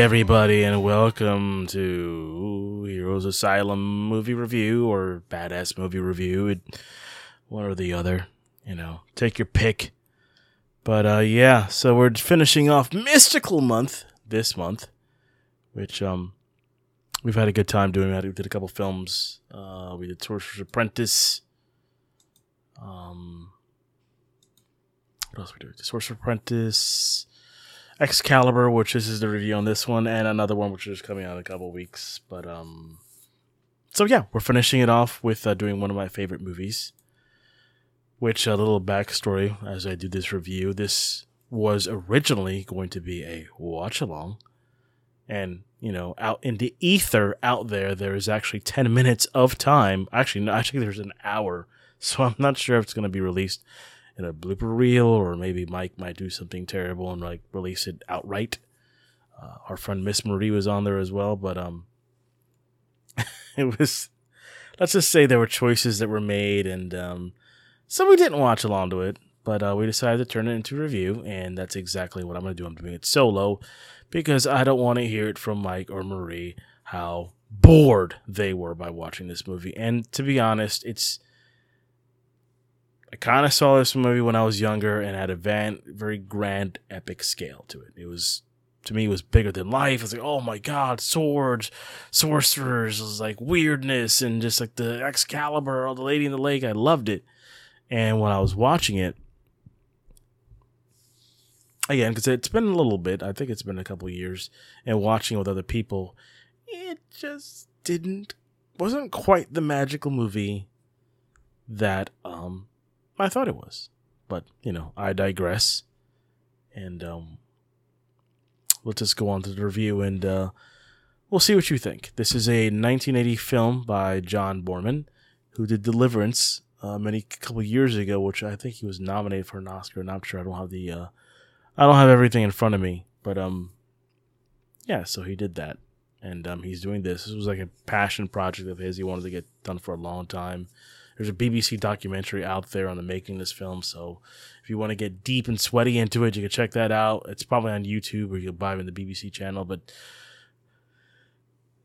Everybody, and welcome to Heroes Asylum movie review or badass movie review. It, one or the other, you know, take your pick. But uh, yeah, so we're finishing off Mystical Month this month, which um we've had a good time doing. We did a couple films. Uh, we did Sorcerer's Apprentice. Um, what else we do? Sorcerer's Apprentice. Excalibur, which this is the review on this one, and another one which is coming out in a couple weeks. But um, so yeah, we're finishing it off with uh, doing one of my favorite movies. Which a little backstory as I do this review. This was originally going to be a watch along, and you know, out in the ether out there, there is actually ten minutes of time. Actually, no, actually, there's an hour. So I'm not sure if it's going to be released in a blooper reel, or maybe Mike might do something terrible and like release it outright. Uh, our friend Miss Marie was on there as well, but um, it was let's just say there were choices that were made, and um, so we didn't watch along to it. But uh, we decided to turn it into a review, and that's exactly what I'm going to do. I'm doing it solo because I don't want to hear it from Mike or Marie how bored they were by watching this movie. And to be honest, it's I kind of saw this movie when I was younger and had a van, very grand, epic scale to it. It was, to me, it was bigger than life. I was like, oh my god, swords, sorcerers, it was like weirdness and just like the Excalibur, or the Lady in the Lake. I loved it. And when I was watching it, again, because it's been a little bit, I think it's been a couple years, and watching with other people, it just didn't, wasn't quite the magical movie that um I thought it was. But, you know, I digress. And um, we'll just go on to the review and uh, we'll see what you think. This is a 1980 film by John Boorman, who did Deliverance uh, many couple years ago, which I think he was nominated for an Oscar. And I'm sure I don't have the, uh, I don't have everything in front of me, but um, yeah. So he did that, and um, he's doing this. This was like a passion project of his. He wanted to get done for a long time. There's a BBC documentary out there on the making of this film. So if you want to get deep and sweaty into it, you can check that out. It's probably on YouTube or you can buy it in the BBC channel. But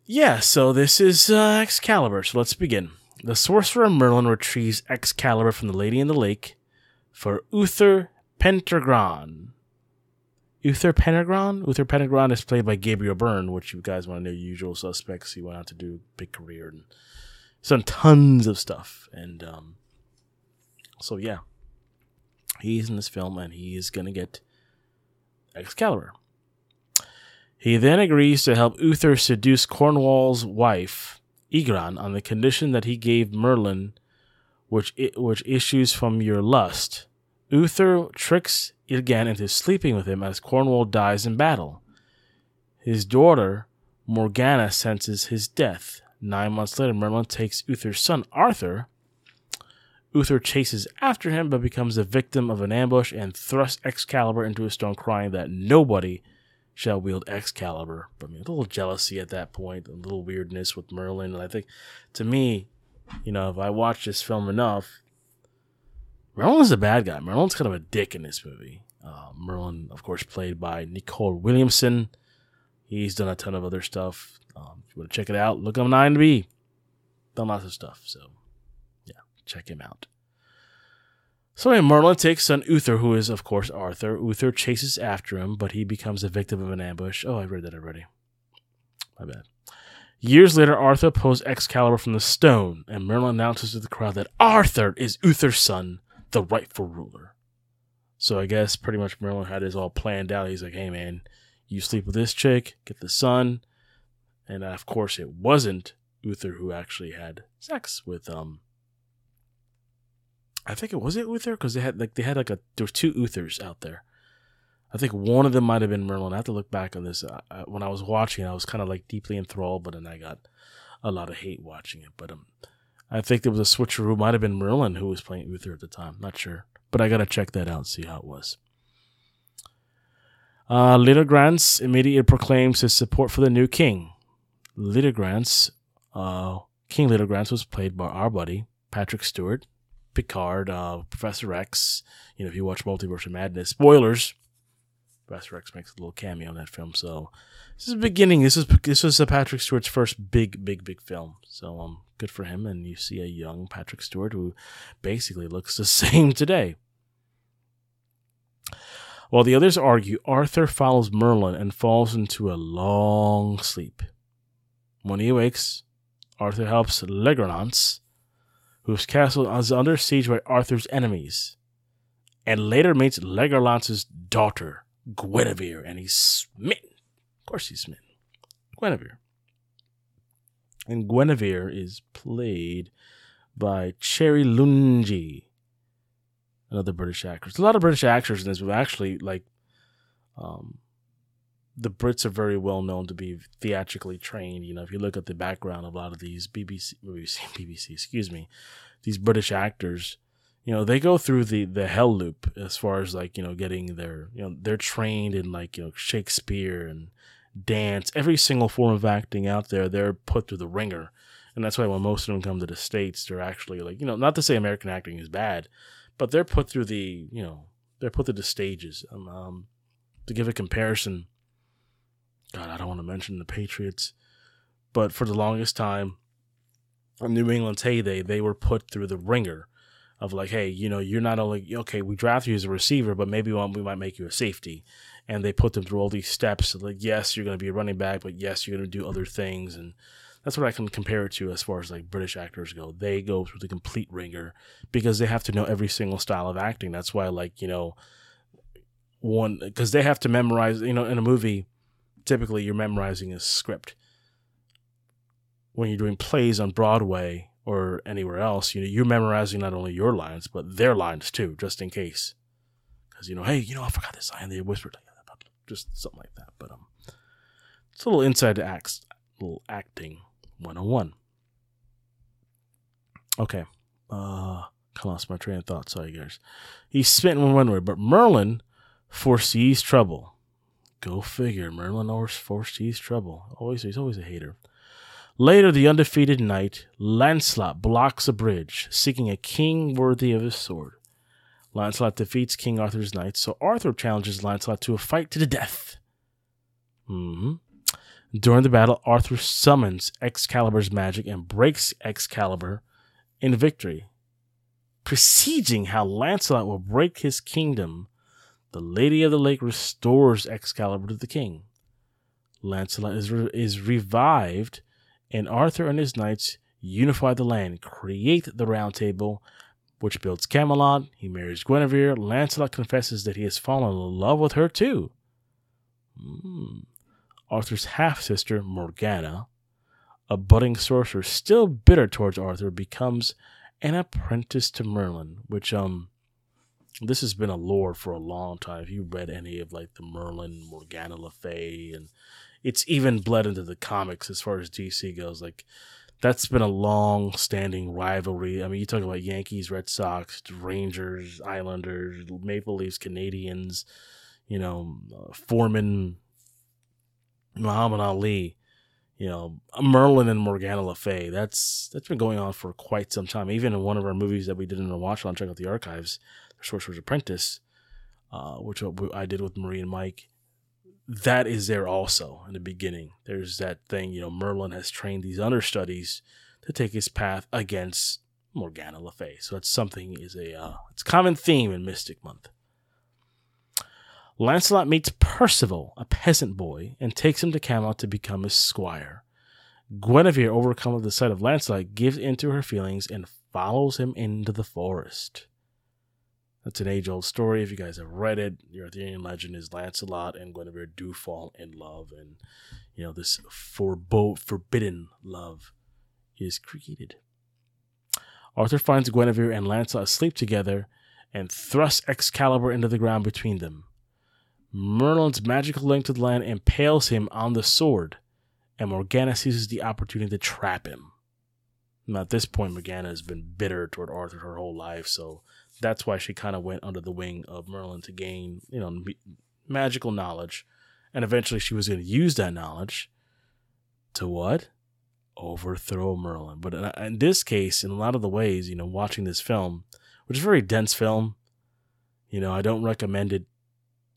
yeah, so this is uh, Excalibur. So let's begin. The sorcerer Merlin retrieves Excalibur from the Lady in the Lake for Uther Pendragon. Uther Pendragon? Uther Pendragon is played by Gabriel Byrne, which you guys want to know usual suspects. He went out to do a big career and He's done tons of stuff, and um, so yeah, he's in this film, and he is gonna get Excalibur. He then agrees to help Uther seduce Cornwall's wife, Igrayne, on the condition that he gave Merlin, which which issues from your lust. Uther tricks again into sleeping with him as Cornwall dies in battle. His daughter, Morgana, senses his death. Nine months later, Merlin takes Uther's son, Arthur. Uther chases after him, but becomes the victim of an ambush and thrusts Excalibur into a stone, crying that nobody shall wield Excalibur. But I mean, a little jealousy at that point, a little weirdness with Merlin. And I think, to me, you know, if I watch this film enough, Merlin's a bad guy. Merlin's kind of a dick in this movie. Uh, Merlin, of course, played by Nicol Williamson. He's done a ton of other stuff. Um, if you want to check it out, look on 9B. Done lots of stuff. So, yeah, check him out. So anyway, Merlin takes son Uther, who is, of course, Arthur. Uther chases after him, but he becomes a victim of an ambush. Oh, I read that already. My bad. Years later, Arthur pulls Excalibur from the stone, and Merlin announces to the crowd that Arthur is Uther's son, the rightful ruler. So I guess pretty much Merlin had this all planned out. He's like, hey man, you sleep with this chick, get the son, and of course, it wasn't Uther who actually had sex with um. I think it was it Uther because they had like they had like a there were two Uthers out there. I think one of them might have been Merlin. I have to look back on this. Uh, when I was watching, I was kind of like deeply enthralled, but then I got a lot of hate watching it. But um, I think there was a switcheroo. Might have been Merlin who was playing Uther at the time. Not sure, but I gotta check that out and see how it was. Uh, Leodegrance immediately proclaims his support for the new king. Leodegrance, uh, King Leodegrance was played by our buddy Patrick Stewart, Picard, uh, Professor X. You know, if you watch Multiverse of Madness, spoilers. Professor X makes a little cameo in that film. So this is the beginning. This is this was Patrick Stewart's first big, big, big film. So um, good for him. And you see a young Patrick Stewart who basically looks the same today. While the others argue, Arthur follows Merlin and falls into a long sleep. When he awakes, Arthur helps Legolas, whose castle is under siege by Arthur's enemies, and later meets Legolas's daughter, Guinevere, and he's smitten. Of course, he's smitten. Guinevere. And Guinevere is played by Cherie Lunghi, another British. There's a lot of British actors in this, but actually, like, um, the Brits are very well known to be theatrically trained. You know, if you look at the background of a lot of these BBC, BBC, BBC excuse me, these British actors, you know, they go through the the hell loop as far as like you know getting their you know they're trained in like you know Shakespeare and dance, every single form of acting out there. They're put through the ringer, and that's why when most of them come to the states, they're actually like you know not to say American acting is bad, but they're put through the you know they're put through the stages. Um, um to give a comparison God, I don't want to mention the Patriots, but for the longest time, in New England's heyday, they were put through the ringer of like, hey, you know, you're not only okay, we draft you as a receiver, but maybe we might make you a safety, and they put them through all these steps. Like, yes, you're going to be a running back, but yes, you're going to do other things, and that's what I can compare it to as far as like British actors go. They go through the complete ringer because they have to know every single style of acting. That's why, like, you know, one because they have to memorize. You know, in a movie typically you're memorizing a script. When you're doing plays on Broadway or anywhere else, you know, you're memorizing not only your lines, but their lines too, just in case. Because, you know, hey, you know, I forgot this line. They whispered, just something like that. But um, it's a little inside acts, little acting 101. Okay. Uh, I lost my train of thought. Sorry, guys. He's smitten one way, but Merlin foresees trouble. Go figure. Merlin foresees trouble. Always, he's always a hater. Later, the undefeated knight Lancelot blocks a bridge, seeking a king worthy of his sword. Lancelot defeats King Arthur's knights, so Arthur challenges Lancelot to a fight to the death. Mm-hmm. During the battle, Arthur summons Excalibur's magic and breaks Excalibur in victory, presaging how Lancelot will break his kingdom the Lady of the Lake restores Excalibur to the king. Lancelot is, re- is revived, and Arthur and his knights unify the land, create the Round Table, which builds Camelot. He marries Guinevere. Lancelot confesses that he has fallen in love with her too. Mm. Arthur's half sister, Morgana, a budding sorcerer still bitter towards Arthur, becomes an apprentice to Merlin, which um this has been a lore for a long time. If you read any of like the Merlin, Morgana Le Fay, and it's even bled into the comics as far as DC goes. Like that's been a long standing rivalry. I mean, you talk about Yankees, Red Sox, Rangers, Islanders, Maple Leafs, Canadiens, you know, uh, Foreman, Muhammad Ali, you know, Merlin and Morgana Le Fay. That's that's been going on for quite some time. Even in one of our movies that we did in the watch check out the archives. The Sorcerer's Apprentice, uh, which I did with Marie and Mike, that is there also in the beginning. There's that thing, you know, Merlin has trained these understudies to take his path against Morgana Le Fay. So that's something is a uh, it's a common theme in Mystic Month. Lancelot meets Percival, a peasant boy, and takes him to Camelot to become his squire. Guinevere, overcome at the sight of Lancelot, gives in to her feelings and follows him into the forest. That's an age old story. If you guys have read it, your Arthurian legend is Lancelot and Guinevere do fall in love, and you know this forbo- forbidden love is created. Arthur finds Guinevere and Lancelot asleep together and thrusts Excalibur into the ground between them. Merlin's magical link to the land impales him on the sword, and Morgana seizes the opportunity to trap him. Now, at this point, Morgana has been bitter toward Arthur her whole life, so that's why she kind of went under the wing of Merlin to gain, you know, magical knowledge. And eventually she was going to use that knowledge to what? Overthrow Merlin. But uh, in this case, in a lot of the ways, you know, watching this film, which is a very dense film, you know, I don't recommend it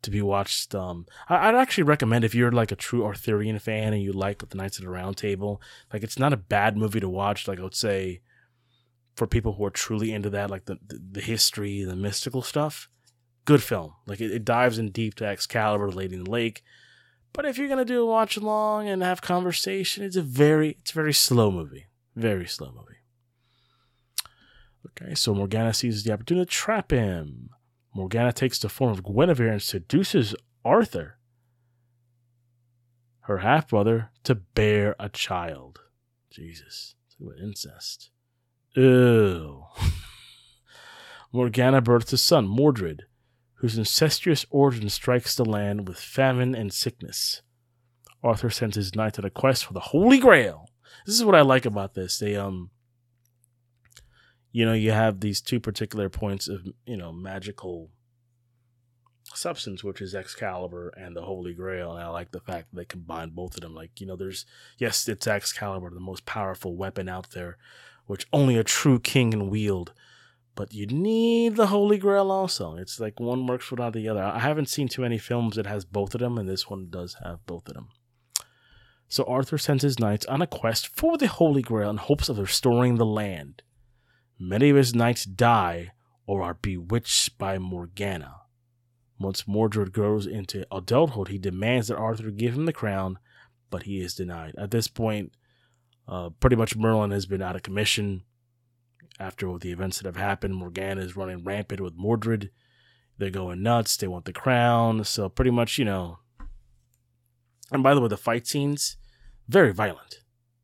to be watched. Um, I, would actually recommend if you're like a true Arthurian fan and you like the Knights of the Round Table, like it's not a bad movie to watch. Like I would say, for people who are truly into that, like the the, the history, the mystical stuff, good film. Like it, it dives in deep to Excalibur, Lady in the Lake. But if you're gonna do a watch along and have conversation, it's a very it's a very slow movie, very slow movie. Okay, so Morgana seizes the opportunity to trap him. Morgana takes the form of Guinevere and seduces Arthur, her half brother, to bear a child. Jesus, what incest. Ew. Morgana births a son, Mordred, whose incestuous origin strikes the land with famine and sickness. Arthur sends his knights on a quest for the Holy Grail. This is what I like about this. They um you know, you have these two particular points of, you know, magical substance, which is Excalibur and the Holy Grail. And I like the fact that they combine both of them. Like, you know, there's, yes, it's Excalibur, the most powerful weapon out there, which only a true king can wield. But you need the Holy Grail also. It's like one works without the other. I haven't seen too many films that has both of them, and this one does have both of them. So Arthur sends his knights on a quest for the Holy Grail in hopes of restoring the land. Many of his knights die or are bewitched by Morgana. Once Mordred grows into adulthood, he demands that Arthur give him the crown, but he is denied. At this point, uh, pretty much Merlin has been out of commission after all the events that have happened. Morgana is running rampant with Mordred. They're going nuts. They want the crown. So, pretty much, you know. And by the way, the fight scenes, very violent.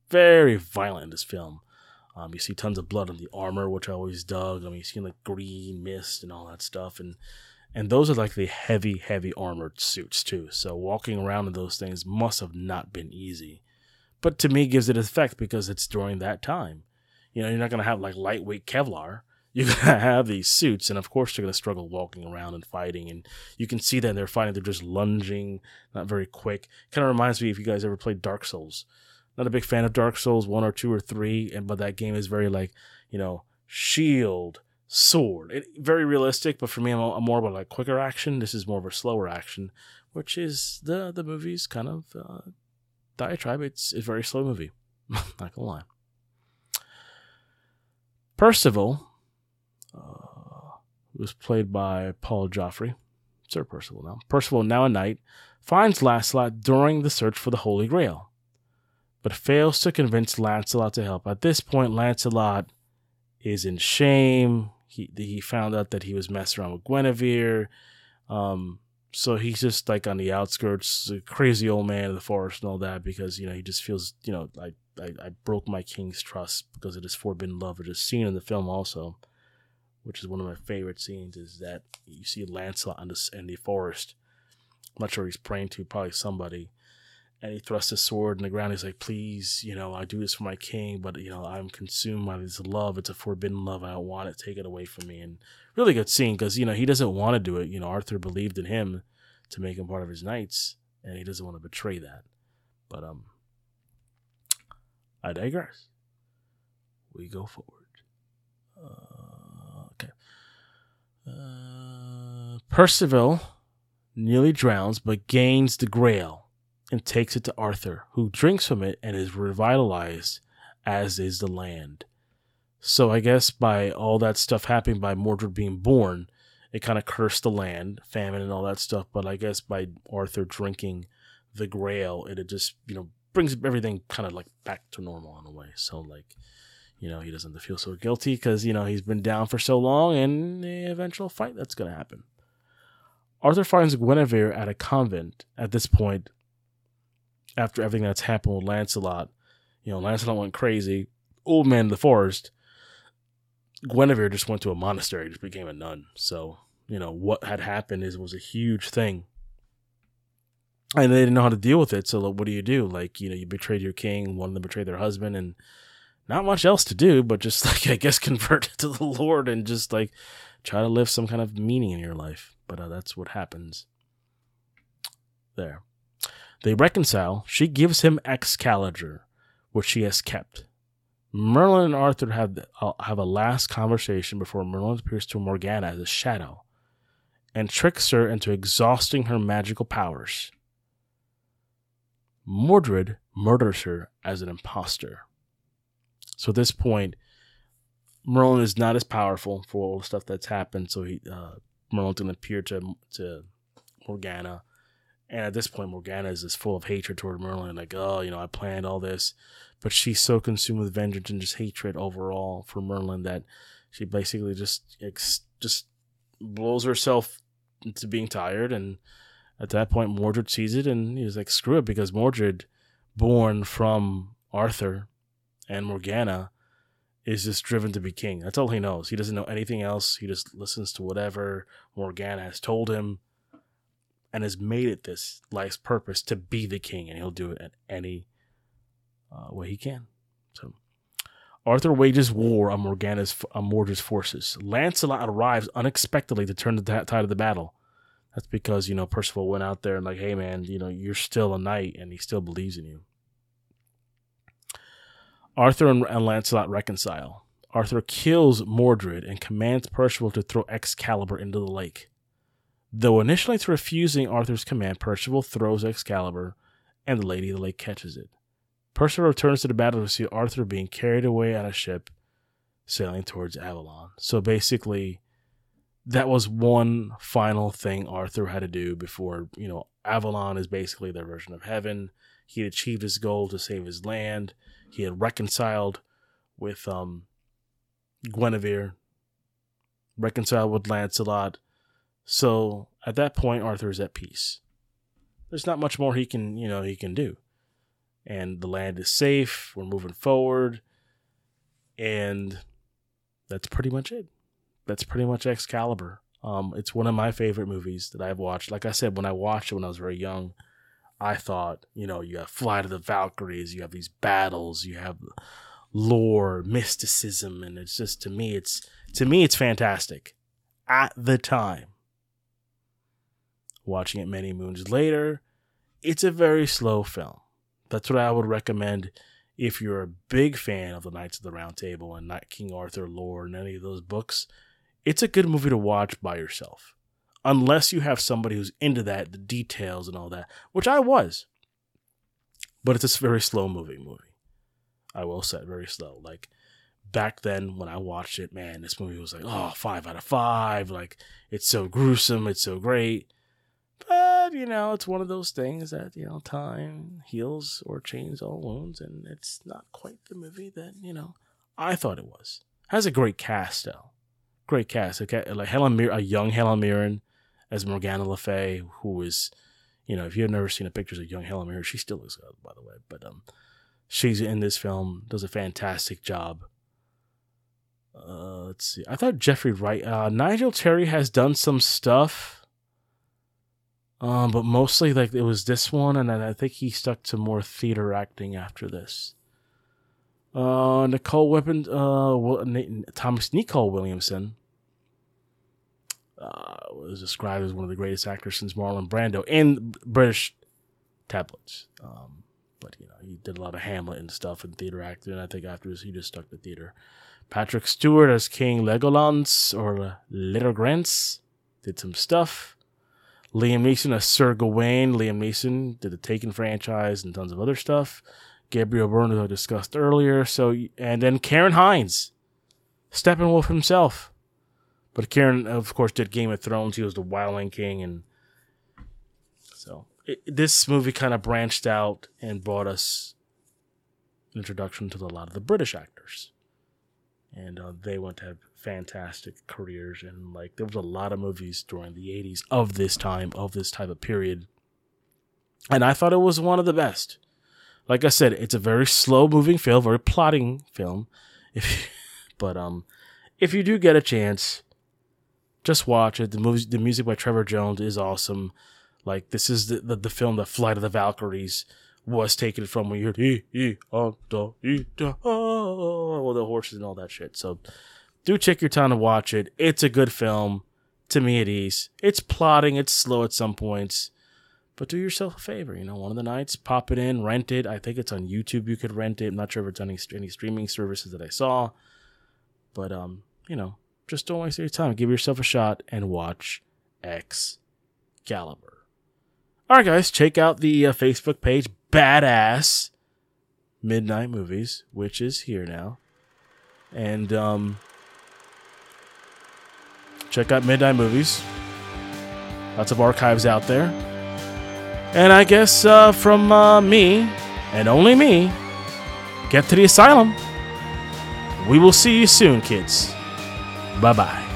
Very violent in this film. Um, you see tons of blood on the armor, which I always dug. I mean, you see like green mist and all that stuff, and and those are like the heavy, heavy armored suits too. So walking around in those things must have not been easy, but to me gives it effect because it's during that time. You know, you're not gonna have like lightweight Kevlar. You're gonna have these suits, and of course they're gonna struggle walking around and fighting. And you can see that they're fighting; they're just lunging, not very quick. Kind of reminds me if you guys ever played Dark Souls not a big fan of Dark Souls one or two or three, and but that game is very like you know shield sword, it, very realistic. But for me, I'm, I'm, more about like quicker action. This is more of a slower action, which is the the movie's kind of uh, diatribe. It's a very slow movie. not gonna lie. Percival, uh, was played by Paul Geoffrey, Sir Percival now. Percival, now a knight, finds Lancelot during the search for the Holy Grail but fails to convince Lancelot to help. At this point, Lancelot is in shame. He he found out that he was messing around with Guinevere. Um, so he's just like on the outskirts, a crazy old man of the forest and all that because you know he just feels you know I, I, I broke my king's trust because of this forbidden love, which is seen in the film also, which is one of my favorite scenes. Is that you see Lancelot in the, in the forest. I'm not sure he's praying to probably somebody, and he thrusts his sword in the ground. He's like, "Please, you know, I do this for my king, but you know, I'm consumed by this love. It's a forbidden love. I don't want it. Take it away from me." And really good scene because you know he doesn't want to do it. You know, Arthur believed in him to make him part of his knights, and he doesn't want to betray that. But um, I digress. We go forward. Uh, okay. Uh, Percival nearly drowns, but gains the Grail and takes it to Arthur, who drinks from it and is revitalized, as is the land. So I guess by all that stuff happening, by Mordred being born, it kind of cursed the land, famine and all that stuff. But I guess by Arthur drinking the Grail, it, just you know brings everything kind of like back to normal in a way. So like, you know, he doesn't feel so guilty because you know he's been down for so long, and the eventual fight that's gonna happen. Arthur finds Guinevere at a convent. At this point, after everything that's happened with Lancelot, you know, Lancelot went crazy. Old man in the forest. Guinevere just went to a monastery, just became a nun. So, you know, what had happened is was a huge thing. And they didn't know how to deal with it. So, like, what do you do? Like, you know, you betrayed your king, one of them betrayed their husband, and not much else to do, but just like, I guess, convert to the Lord and just like try to live some kind of meaning in your life. But uh, that's what happens there. They reconcile. She gives him Excalibur, which she has kept. Merlin and Arthur have, uh, have a last conversation before Merlin appears to Morgana as a shadow. and tricks her into exhausting her magical powers. Mordred murders her as an impostor. So at this point, Merlin is not as powerful for all the stuff that's happened. So he uh, Merlin didn't appear to to Morgana, and at this point, Morgana is just full of hatred toward Merlin. Like, oh, you know, I planned all this, but she's so consumed with vengeance and just hatred overall for Merlin that she basically just just blows herself into being tired. And at that point, Mordred sees it and he's like, screw it, because Mordred, born from Arthur and Morgana, is just driven to be king. That's all he knows. He doesn't know anything else. He just listens to whatever Morgana has told him and has made it this life's purpose to be the king, and he'll do it at any uh, way he can. So Arthur wages war on Morgana's on Mordred's forces. Lancelot arrives unexpectedly to turn the tide of the battle. That's because you know Percival went out there and like, hey man, you know you're still a knight, and he still believes in you. Arthur and, and Lancelot reconcile. Arthur kills Mordred and commands Percival to throw Excalibur into the lake. Though initially to refusing Arthur's command, Percival throws Excalibur, and the Lady of the Lake catches it. Percival returns to the battle to see Arthur being carried away on a ship sailing towards Avalon. So basically, that was one final thing Arthur had to do before, you know, Avalon is basically their version of heaven. He had achieved his goal to save his land. He had reconciled with um, Guinevere, reconciled with Lancelot. So at that point, Arthur is at peace. There's not much more he can, you know, he can do. And the land is safe. We're moving forward. And that's pretty much it. That's pretty much Excalibur. Um, it's one of my favorite movies that I've watched. Like I said, when I watched it when I was very young, I thought, you know, you have Flight of the Valkyries, you have these battles, you have lore, mysticism, and it's just to me, it's to me, it's fantastic. At the time, watching it many moons later, it's a very slow film. That's what I would recommend if you're a big fan of the Knights of the Round Table and not King Arthur lore and any of those books. It's a good movie to watch by yourself unless you have somebody who's into that, the details and all that, which I was. But it's a very slow moving movie. I will say, very slow. Like back then when I watched it, man, this movie was like, oh, five out of five. Like it's so gruesome, it's so great. You know, it's one of those things that, you know, time heals or changes all wounds, and it's not quite the movie that, you know, I thought it was. Has a great cast though. Great cast. Okay, like Helen Mir- a young Helen Mirren, as Morgana Le Fay, who is, you know, if you've never seen the pictures of young Helen Mirren, she still looks good, by the way. But um, she's in this film, does a fantastic job. Uh, let's see. I thought Jeffrey Wright, uh, Nigel Terry has done some stuff, um, but mostly like it was this one, and then I think he stuck to more theater acting after this. Uh, Nicole Whippen, uh, Thomas Nicol Williamson uh, was described as one of the greatest actors since Marlon Brando in British tablets. Um, but you know, he did a lot of Hamlet and stuff in theater acting, and I think after this he just stuck to theater. Patrick Stewart as King Legolas or Legolas did some stuff. Liam Neeson as Sir Gawain. Liam Neeson did the Taken franchise and tons of other stuff. Gabriel Byrne, I discussed earlier. So, and then Ciarán Hinds, Steppenwolf himself. But Ciarán, of course, did Game of Thrones. He was the Wildling King, and so it, this movie kind of branched out and brought us an introduction to a lot of the British actors, and uh, they went to have fantastic careers. And like, there was a lot of movies during the '80s of this time, of this type of period, and I thought it was one of the best. Like I said, it's a very slow moving film, very plotting film. If, but um, if you do get a chance, just watch it. The movie, the music by Trevor Jones is awesome. Like this is the the, the film that Flight of the Valkyries was taken from when you heard e e on e all the horses and all that shit. So do check your time to watch it. It's a good film. To me, it is. It's plotting. It's slow at some points. But do yourself a favor, you know, one of the nights, pop it in, rent it. I think it's on YouTube. You could rent it. I'm not sure if it's on any, any streaming services that I saw, but um, you know, just don't waste your time. Give yourself a shot and watch Excalibur. All right, guys, check out the uh, Facebook page, Badass Midnight Movies, which is here now. And um, check out Midnight Movies. Lots of archives out there. And I guess uh, from uh, me, and only me, get to the asylum. We will see you soon, kids. Bye bye.